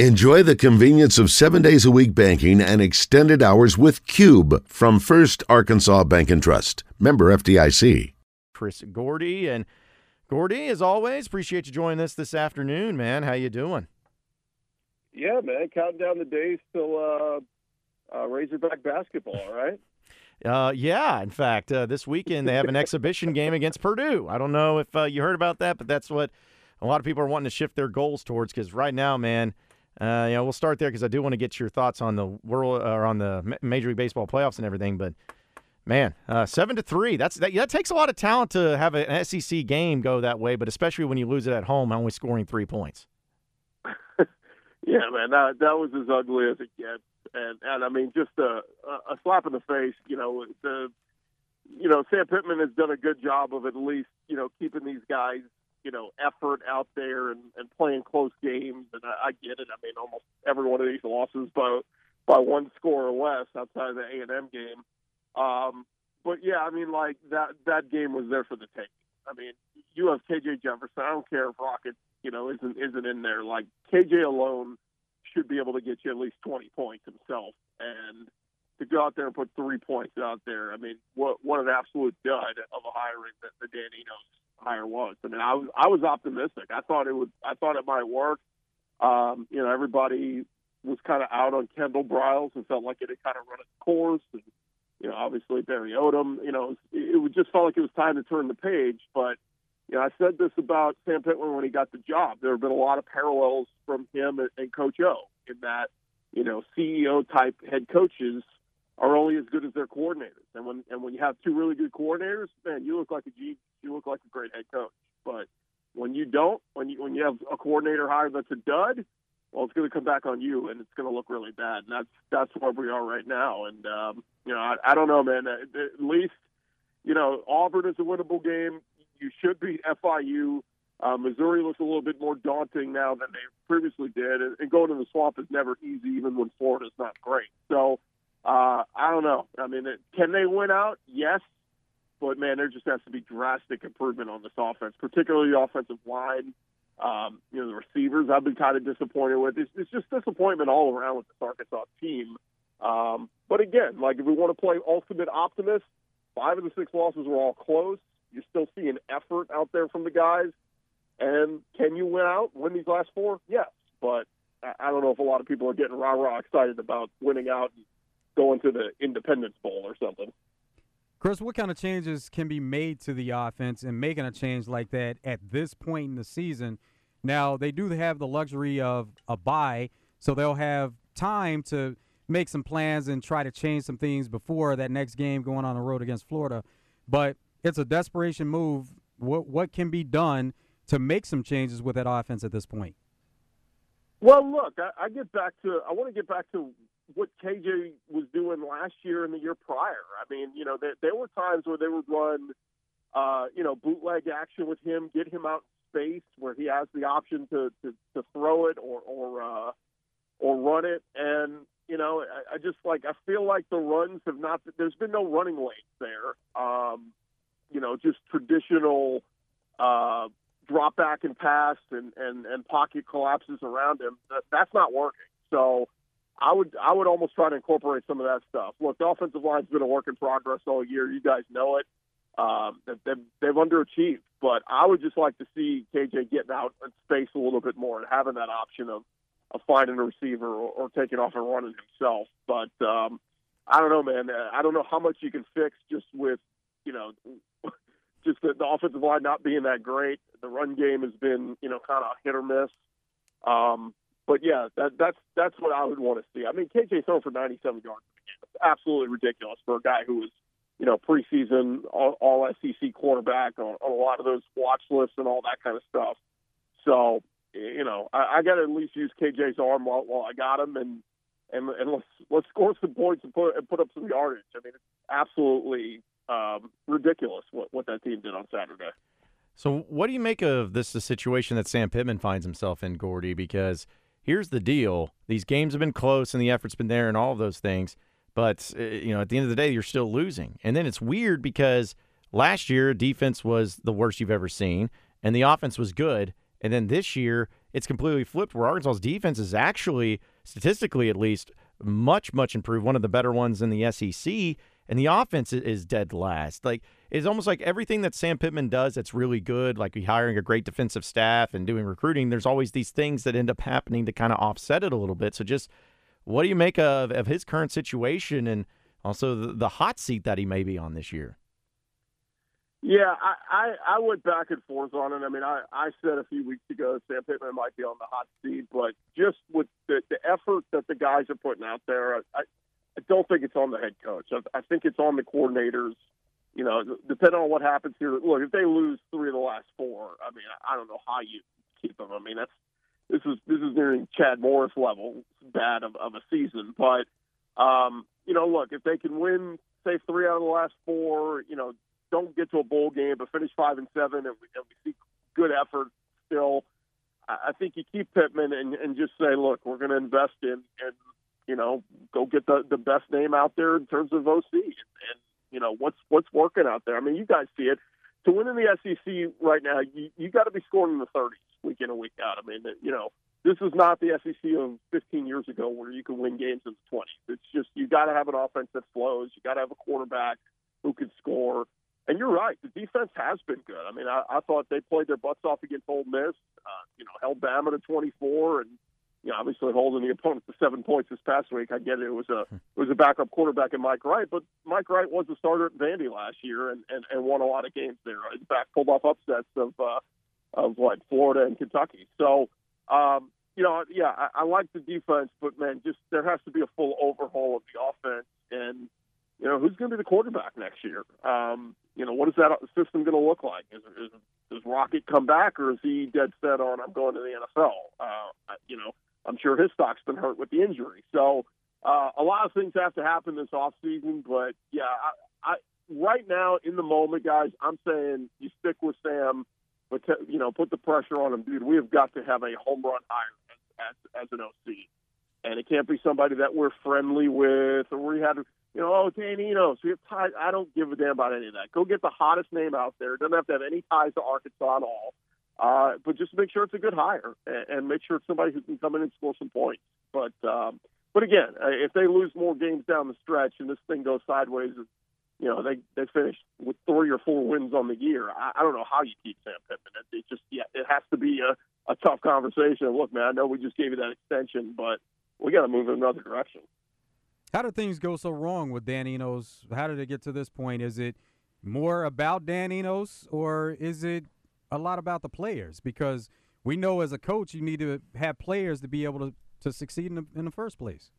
Enjoy the convenience of seven days a week banking and extended hours with Cube from First Arkansas Bank and Trust. Member FDIC. Chris Gordy and Gordy, as always, appreciate you joining us this afternoon, man. How you doing? Yeah, man, counting down the days till uh, uh, Razorback basketball. All right. Uh, yeah, in fact, uh, this weekend they have an exhibition game against Purdue. I don't know if uh, you heard about that, but that's what a lot of people are wanting to shift their goals towards. Because right now, man, uh, know, we'll start there because I do want to get your thoughts on the world or on the Major League Baseball playoffs and everything. But man, uh, seven to three. That's that, that takes a lot of talent to have an SEC game go that way, but especially when you lose it at home, only scoring three points. yeah, man, that that was as ugly as it gets, and and I mean, just a a slap in the face. You know, the you know Sam Pittman has done a good job of at least you know keeping these guys you know effort out there and, and playing close games. And I, I get it. I mean, almost every one of these losses by by one score or less outside of the A and M game. Um, but yeah, I mean, like that that game was there for the taking. I mean, you have KJ Jefferson. I don't care if Rocket, you know, isn't isn't in there. Like KJ alone should be able to get you at least 20 points himself. And to go out there and put three points out there, I mean, what what an absolute dud of a hiring that the Dan Enos hire was. I mean, I was I was optimistic. I thought it would. I thought it might work. Um, you know, everybody was kind of out on Kendall Briles and felt like it had kind of run its course. And you know, obviously Barry Odom. You know, it, it just felt like it was time to turn the page. But you know, I said this about Sam Pittman when he got the job. There have been a lot of parallels from him and, and Coach O in that you know CEO type head coaches are only as good as their coordinators. And when and when you have two really good coordinators, man, you look like a G, you look like a great head coach. But when you don't, when you when you have a coordinator hire that's a dud, well, it's going to come back on you, and it's going to look really bad. And that's that's where we are right now. And um, you know, I, I don't know, man. At least you know Auburn is a winnable game. You should beat FIU. Uh, Missouri looks a little bit more daunting now than they previously did, and, and going to the swamp is never easy, even when Florida's not great. So uh, I don't know. I mean, can they win out? Yes, but man, there just has to be drastic improvement on this offense, particularly the offensive line. Um, you know, the receivers I've been kind of disappointed with. It's, it's just disappointment all around with this Arkansas team. Um, but again, like if we want to play ultimate optimist, five of the six losses were all close. You're still seeing effort out there from the guys. And can you win out, win these last four? Yes. But I don't know if a lot of people are getting rah rah excited about winning out and going to the Independence Bowl or something. Chris, what kind of changes can be made to the offense and making a change like that at this point in the season? Now, they do have the luxury of a bye, so they'll have time to make some plans and try to change some things before that next game going on the road against Florida. But it's a desperation move. What what can be done to make some changes with that offense at this point? Well, look, I, I get back to I want to get back to what KJ was doing last year and the year prior. I mean, you know, there, there were times where they would run, uh, you know, bootleg action with him, get him out in space where he has the option to to, to throw it or or uh, or run it. And you know, I, I just like I feel like the runs have not. There's been no running lanes there. Um, you know, just traditional. Uh, drop back and pass and, and, and pocket collapses around him. That, that's not working. So I would I would almost try to incorporate some of that stuff. Look, the offensive line's been a work in progress all year. You guys know it. Um, they've, they've underachieved, but I would just like to see KJ getting out in space a little bit more and having that option of, of finding a receiver or, or taking off and running himself. But um, I don't know, man. I don't know how much you can fix just with you know just the, the offensive line not being that great. The run game has been you know kind of hit or miss. Um, but yeah, that, that's that's what I would want to see. I mean, KJ throwing for 97 yards. It's absolutely ridiculous for a guy who was, you know, preseason all, all SEC quarterback on, on a lot of those watch lists and all that kind of stuff. So, you know, I, I got to at least use KJ's arm while, while I got him, and and and let's let's score some points and put and put up some yardage. I mean, it's absolutely um, ridiculous what what that team did on Saturday. So, what do you make of this the situation that Sam Pittman finds himself in, Gordy? Because here's the deal: these games have been close, and the effort's been there, and all of those things. But uh, you know, at the end of the day, you're still losing. And then it's weird because last year defense was the worst you've ever seen, and the offense was good. And then this year, it's completely flipped where Arkansas's defense is actually, statistically at least, much, much improved, one of the better ones in the SEC, and the offense is dead last. Like, it's almost like everything that Sam Pittman does that's really good, like hiring a great defensive staff and doing recruiting, there's always these things that end up happening to kind of offset it a little bit. So just what do you make of, of his current situation and also the, the hot seat that he may be on this year? Yeah, I, I, I went back and forth on it. I mean, I, I said a few weeks ago Sam Pittman might be on the hot seat, but just with the, the effort that the guys are putting out there, I, I don't think it's on the head coach. I, I think it's on the coordinators. You know, depending on what happens here. Look, if they lose three of the last four, I mean, I don't know how you keep them. I mean, that's this is this is nearing Chad Morris level bad of, of a season. But um, you know, look, if they can win, say three out of the last four, you know, don't get to a bowl game, but finish five and seven, and we, and we see good effort still. I think you keep Pittman and, and just say, look, we're going to invest in and you know go get the the best name out there in terms of OC and, you know what's what's working out there. I mean, you guys see it. To win in the SEC right now, you you got to be scoring in the 30s week in and week out. I mean, you know, this is not the SEC of 15 years ago where you can win games in the 20s. It's just you got to have an offense that flows. You got to have a quarterback who can score. And you're right. The defense has been good. I mean, I, I thought they played their butts off against Ole Miss. Uh, you know, held Bama to 24, and you know, obviously holding the opponent to seven points this past week. I get it. It was a it was a backup quarterback in Mike Wright, but Mike Wright was a starter at Vandy last year and and, and won a lot of games there. In fact, pulled off upsets of uh, of what Florida and Kentucky. So. Um, you know, yeah, I, I like the defense, but man, just there has to be a full overhaul of the offense, and you know, who's going to be the quarterback next year? Um, you know, what is that system going to look like? Is, is, does Rocket come back, or is he dead set on I'm going to the NFL? Uh, you know, I'm sure his stock's been hurt with the injury. So uh, a lot of things have to happen this off season. But yeah, I, I right now in the moment, guys, I'm saying you stick with Sam, but t- you know, put the pressure on him, dude. We have got to have a home run hire as, as, as an OC, and it can't be somebody that we're friendly with or we had to, you know, oh, Dan Enos, we have ties. I don't give a damn about any of that. Go get the hottest name out there. Doesn't have to have any ties to Arkansas at all. Uh, but just make sure it's a good hire and, make sure it's somebody who can come in and score some points. But um, but again, uh, if they lose more games down the stretch and this thing goes sideways, you know they they finish with three or four wins on the year. I, I don't know how you keep Sam Pittman. It, it just yeah, it has to be a, a tough conversation. Look, man, I know we just gave you that extension, but we got to move in another direction. How did things go so wrong with Dan Enos? How did it get to this point? Is it more about Dan Enos, or is it a lot about the players? Because we know as a coach, you need to have players to be able to, to succeed in the, in the first place.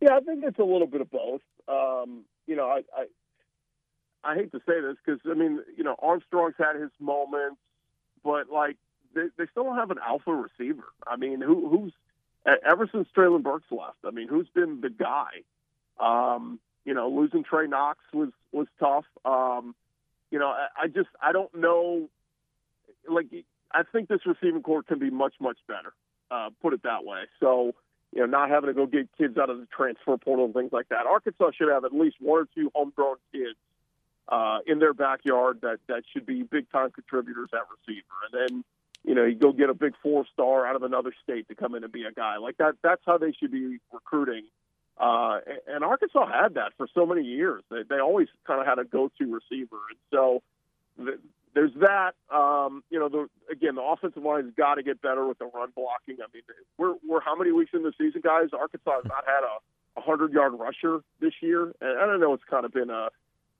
Yeah, I think it's a little bit of both. Um, you know, I, I I hate to say this because I mean, you know, Armstrong's had his moments, but like they, they still don't have an alpha receiver. I mean, who, who's ever since Treylon Burks left, I mean, who's been the guy? Um, you know, losing Trey Knox was was tough. Um, you know, I, I just I don't know. Like, I think this receiving corps can be much much better. Uh, put it that way. So, you know, not having to go get kids out of the transfer portal and things like that. Arkansas should have at least one or two homegrown kids uh, in their backyard that that should be big time contributors at receiver, and then you know, you go get a big four star out of another state to come in and be a guy like that. That's how they should be recruiting. Uh, and Arkansas had that for so many years. They, they always kind of had a go to receiver. And so th- there's that. Um, you know, the, again, the offensive line's got to get better with the run blocking. I mean, we're, we're how many weeks in the season, guys? Arkansas has not had a 100 yard rusher this year. And I don't know, it's kind of been a,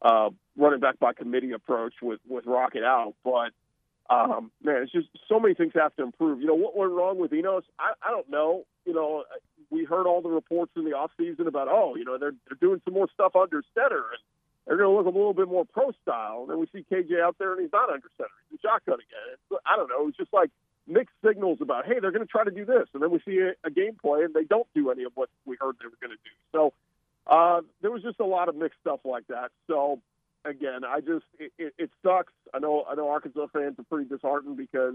uh, running back by committee approach with, with Rocket out, but um, man, it's just so many things have to improve. You know, what went wrong with Enos? I, I don't know. You know, we heard all the reports in the off season about, oh, you know, they're they're doing some more stuff under center and they're going to look a little bit more pro style. And then we see KJ out there and he's not under center; he's a shotgun again. It's, I don't know. It's just like mixed signals about, hey, they're going to try to do this, and then we see a, a game play and they don't do any of what we heard they were going to do. So uh, there was just a lot of mixed stuff like that. So again, I just it, it, it sucks. I know I know Arkansas fans are pretty disheartened because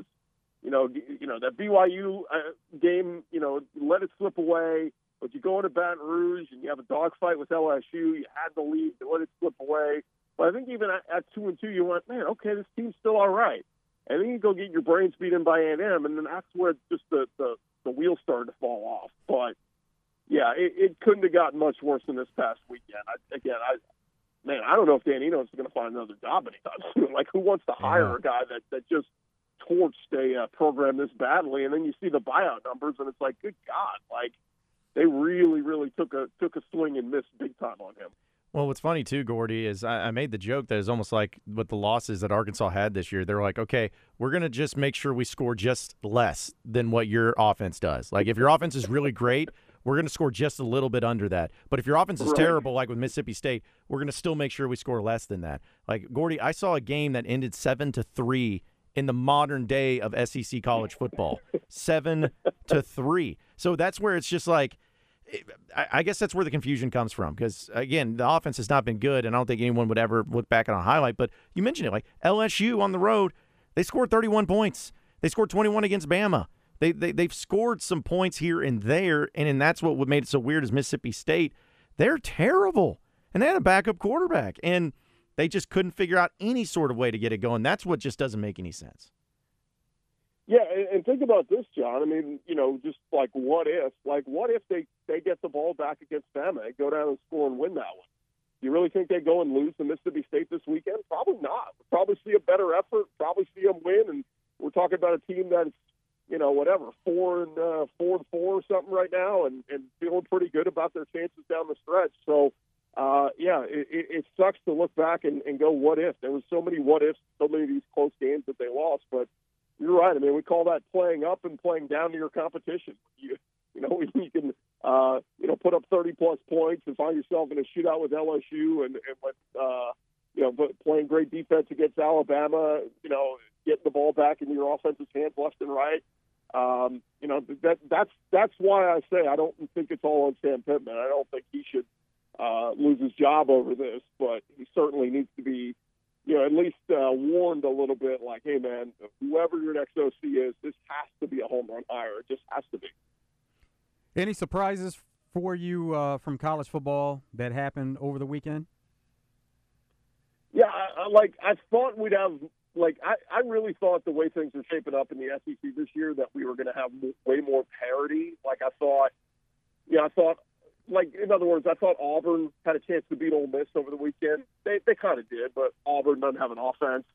you know you know that BYU uh, game you know let it slip away. But you go into Baton Rouge and you have a dogfight with LSU. You had the lead, you let it slip away. But I think even at, at two and two, you went, man, okay, this team's still all right. and then you go get your brains beat in by A&M, and then that's where just the the, the wheels started to fall off. But yeah, it, it couldn't have gotten much worse than this past weekend. I, again, I man, I don't know if Dan Enos is going to find another job anytime soon. Like, who wants to hire Yeah. a guy that that just torched a uh, program this badly, and then you see the buyout numbers, and it's like, good God, like they really, really took a took a swing and missed big time on him. Well, what's funny too, Gordy, is I, I made the joke that it's almost like with the losses that Arkansas had this year. They're like, okay, we're gonna just make sure we score just less than what your offense does. Like, if your offense is really great, we're gonna score just a little bit under that. But if your offense is Right. terrible, like with Mississippi State, we're gonna still make sure we score less than that. Like Gordy, I saw a game that ended seven to three in the modern day of SEC college football, seven to three. So that's where it's just like. I guess that's where the confusion comes from because again, the offense has not been good, and I don't think anyone would ever look back on a highlight. But you mentioned it, like LSU on the road, they scored 31 points. They scored 21 against Bama. They, they they've scored some points here and there, and, and that's what made it so weird is Mississippi State. They're terrible, and they had a backup quarterback, and they just couldn't figure out any sort of way to get it going. That's what just doesn't make any sense. Yeah, and, think about this, John. I mean, you know, just like what if? Like, what if they they get the ball back against Bama and go down and score and win that one? You really think they go and lose to Mississippi State this weekend? Probably not. We'll probably see a better effort. Probably see them win, and we're talking about a team that's you know whatever four and uh, four and four or something right now, and and feeling pretty good about their chances down the stretch. So. Uh, yeah, it, it, sucks to look back and, and go, what if? There was so many what ifs, so many of these close games that they lost. But you're right. I mean, we call that playing up and playing down to your competition. You, you know, you can, uh, you know, put up 30 plus points and find yourself in a shootout with LSU and, and with, uh, you know, playing great defense against Alabama, you know, getting the ball back in your offensive hands left and right. Um, you know, that that's that's why I say I don't think it's all on Sam Pittman. I don't think he should uh, lose his job over this, but he certainly needs to be you know, at least uh, warned a little bit, like, hey, man, whoever your next OC is, this has to be a home run hire. It just has to be. Any surprises for you uh, from college football that happened over the weekend? Yeah, I, I, like I thought we'd have, like, I, I really thought the way things are shaping up in the SEC this year that we were going to have way more parity. Like, I thought, yeah, I thought, like, in other words, I thought Auburn had a chance to beat Ole Miss over the weekend. They, they kind of did, but Auburn doesn't have an offense.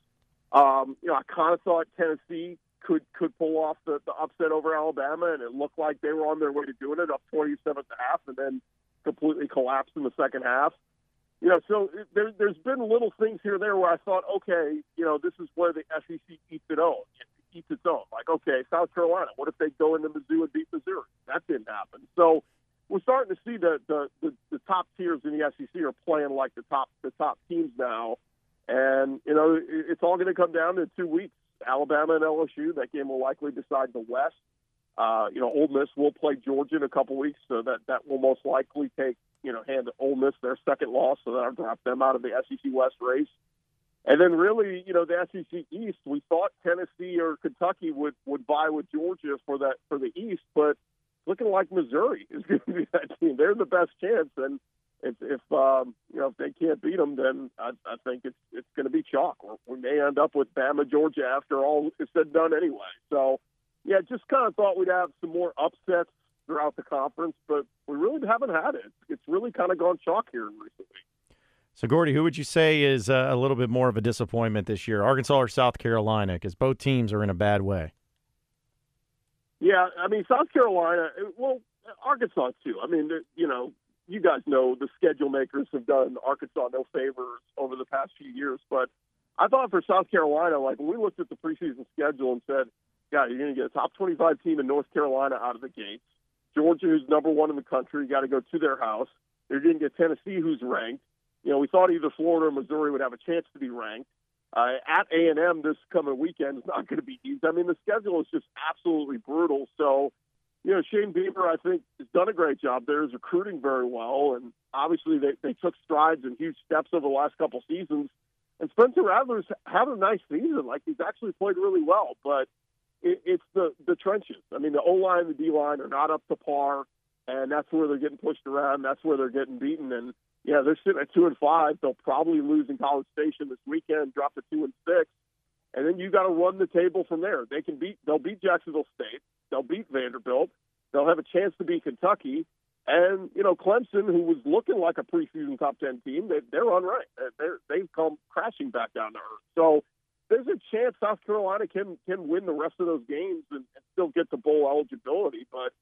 Um, you know, I kind of thought Tennessee could could pull off the, the upset over Alabama, and it looked like they were on their way to doing it, up 27 at the half, and then completely collapsed in the second half. You know, so there, there's been little things here there where I thought, okay, you know, this is where the SEC eats it own, eats its own. Like, okay, South Carolina, what if they go into Mizzou and beat Missouri? That didn't happen. So we're starting to see the the, the, the top tiers in the SEC are playing like the top the top teams now, and you know it's all going to come down to two weeks: Alabama and LSU. That game will likely decide the West. Uh, you know, Ole Miss will play Georgia in a couple weeks, so that that will most likely take you know hand Ole Miss their second loss, so that'll drop them out of the SEC West race. And then really, you know, the SEC East, we thought Tennessee or Kentucky would would vie with Georgia for that for the East, but looking like Missouri is going to be that team. They're the best chance, and if, if um, you know if they can't beat them, then I, I think it's it's going to be chalk. We may end up with Bama, Georgia after all is said and done anyway. So, yeah, just kind of thought we'd have some more upsets throughout the conference, but we really haven't had it. It's really kind of gone chalk here recently. So, Gordy, who would you say is uh, a little bit more of a disappointment this year, Arkansas or South Carolina? Because both teams are in a bad way. Yeah, I mean South Carolina, eh, well, Arkansas too. I mean, you know, you guys know the schedule makers have done Arkansas no favors over the past few years, but I thought for South Carolina, like when we looked at the preseason schedule and said, "Yeah, you're going to get a top 25 team in North Carolina out of the gates. Georgia, who's number one in the country, got to go to their house. You're going to get Tennessee, who's ranked. You know, we thought either Florida or Missouri would have a chance to be ranked. Uh, at A&M this coming weekend is not going to be easy. I mean, the schedule is just absolutely brutal. So, you know, Shane Beamer, I think, has done a great job there. Is recruiting very well, and obviously they, they took strides and huge steps over the last couple seasons. And Spencer Rattler's had a nice season. Like he's actually played really well, but it, it's the the trenches. I mean, the O line, the D line are not up to par, and that's where they're getting pushed around. That's where they're getting beaten. And yeah, they're sitting at two and five. They'll probably lose in College Station this weekend, drop to two and six. and then you got to run the table from there. They can beat, they'll beat Jacksonville State, they'll beat Vanderbilt, they'll have a chance to beat Kentucky, and you know Clemson, who was looking like a preseason top ten team, they, they're on right. They're, they've come crashing back down to earth. So there's a chance South Carolina can can win the rest of those games and, and still get to bowl eligibility, but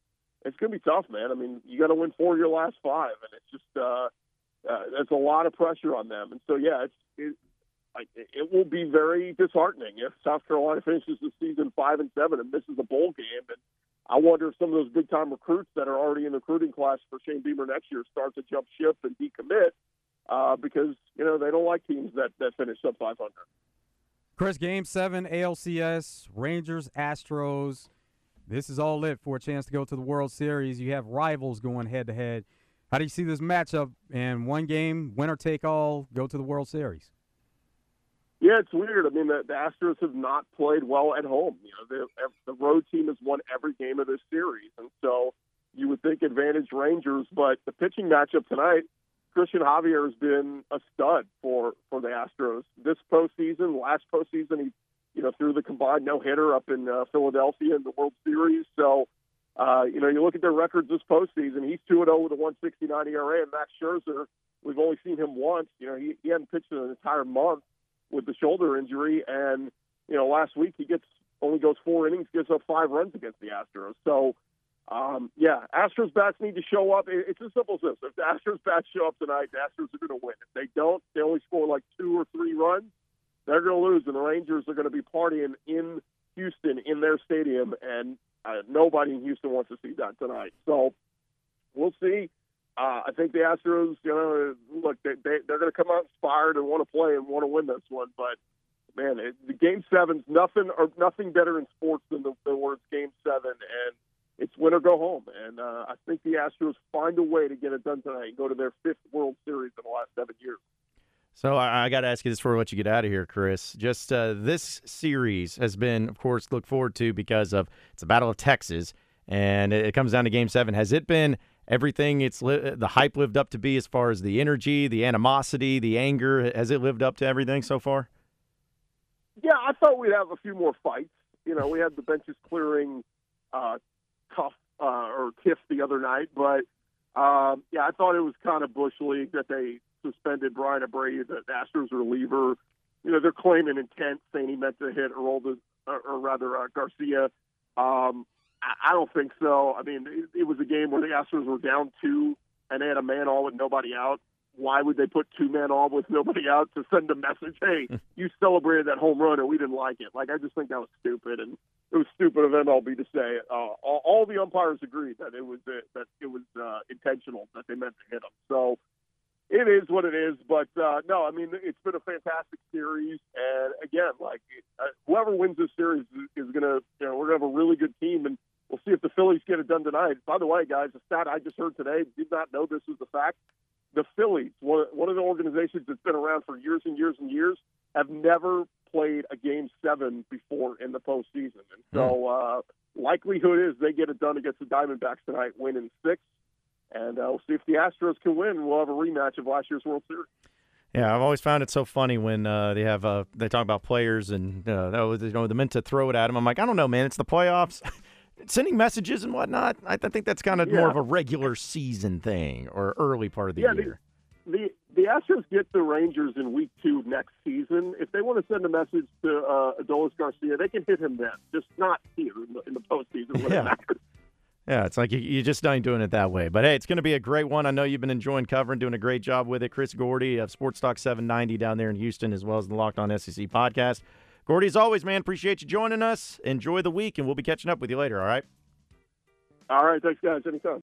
it's to be tough, man. I mean, you got to win four of your last five, and it's just uh, uh, there's a lot of pressure on them. And so, yeah, it's it, it will be very disheartening if South Carolina finishes the season five and seven and misses a bowl game. And I wonder if some of those big time recruits that are already in the recruiting class for Shane Beamer next year start to jump ship and decommit uh, because you know they don't like teams that that finish sub 500. Chris, Game Seven, ALCS, Rangers, Astros. This is all lit for a chance to go to the World Series. You have rivals going head to head. How do you see this matchup? And one game, winner take all, go to the World Series. Yeah, it's weird. I mean, the, the Astros have not played well at home. You know, the, the road team has won every game of this series, and so you would think advantage Rangers. But the pitching matchup tonight, Cristian Javier has been a stud for for the Astros this postseason. Last postseason, he you know threw the combined no hitter up in uh, Philadelphia in the World Series. So. Uh, you know, you look at their records this postseason. He's two and zero oh with a one sixty nine ERA, and Max Scherzer, we've only seen him once. You know, he, he hadn't pitched in an entire month with the shoulder injury, and you know last week he gets only goes four innings, gives up five runs against the Astros. So um, yeah, Astros bats need to show up. It's as simple as this: if the Astros bats show up tonight, the Astros are going to win. If they don't, they only score like two or three runs, they're going to lose, and the Rangers are going to be partying in Houston in their stadium, and uh, nobody in Houston wants to see that tonight. So we'll see. Uh, I think the Astros, you know, look, they, they, they're going to come out inspired and want to play and want to win this one. But man, it, the Game Seven's nothing or nothing better in sports than the, the words Game Seven, and it's win or go home. And uh, I think the Astros find a way to get it done tonight and go to their fifth World Series in the last seven years. So I, I got to ask you this before we let you get out of here, Chris. Just uh, this series has been, of course, looked forward to because of it's a Battle of Texas, and it, it comes down to Game Seven. Has it been? everything it's li- the hype lived up to be as far as the energy, the animosity, the anger? Has it lived up to everything so far? Yeah, I thought we'd have a few more fights. You know, we had the benches clearing uh, tough uh, or tiff the other night, but um, yeah, I thought it was kind of bush league that they suspended Bryan Abreu, the Astros reliever. You know, they're claiming intent, saying he meant to hit Aroldis, or, or rather uh, Garcia. Um, I don't think so. I mean, it, it was a game where the Astros were down two and they had a man all with nobody out. Why would they put two men all with nobody out to send a message? Hey, you celebrated that home run and we didn't like it. Like I just think that was stupid, and it was stupid of MLB to say. Uh, all, all the umpires agreed that it was uh, that it was uh, intentional that they meant to hit him. So it is what it is. But uh, no, I mean it's been a fantastic series, and again, like uh, whoever wins this series is, gonna, you know, we're gonna have a really good team and We'll see if the Phillies get it done tonight. By the way, guys, a stat I just heard today, did not know this was the fact. The Phillies, one, one of the organizations that's been around for years and years and years, have never played a game seven before in the postseason. And so, hmm. uh, likelihood is they get it done against the Diamondbacks tonight, win in six. And uh, we'll see if the Astros can win. We'll have a rematch of last year's World Series. Yeah, I've always found it so funny when uh, they have uh, they talk about players and uh, that you know the meant to throw it at them. I'm like, I don't know, man. It's the playoffs. sending messages and whatnot. I, I think that's kind of yeah. more of a regular season thing or early part of the yeah, year. The, the the Astros get the Rangers in Week Two next season. If they want to send a message to uh, Adolis Garcia, they can hit him then, just not here in the, in the postseason. yeah. Yeah, it's like you, just ain't doing it that way. But hey, it's going to be a great one. I know you've been enjoying covering, doing a great job with it. Chris Gordy of Sports Talk 790 down there in Houston, as well as the Locked On SEC podcast. Gordy, as always, man, appreciate you joining us. Enjoy the week, and we'll be catching up with you later, all right? All right. Thanks, guys. Anytime.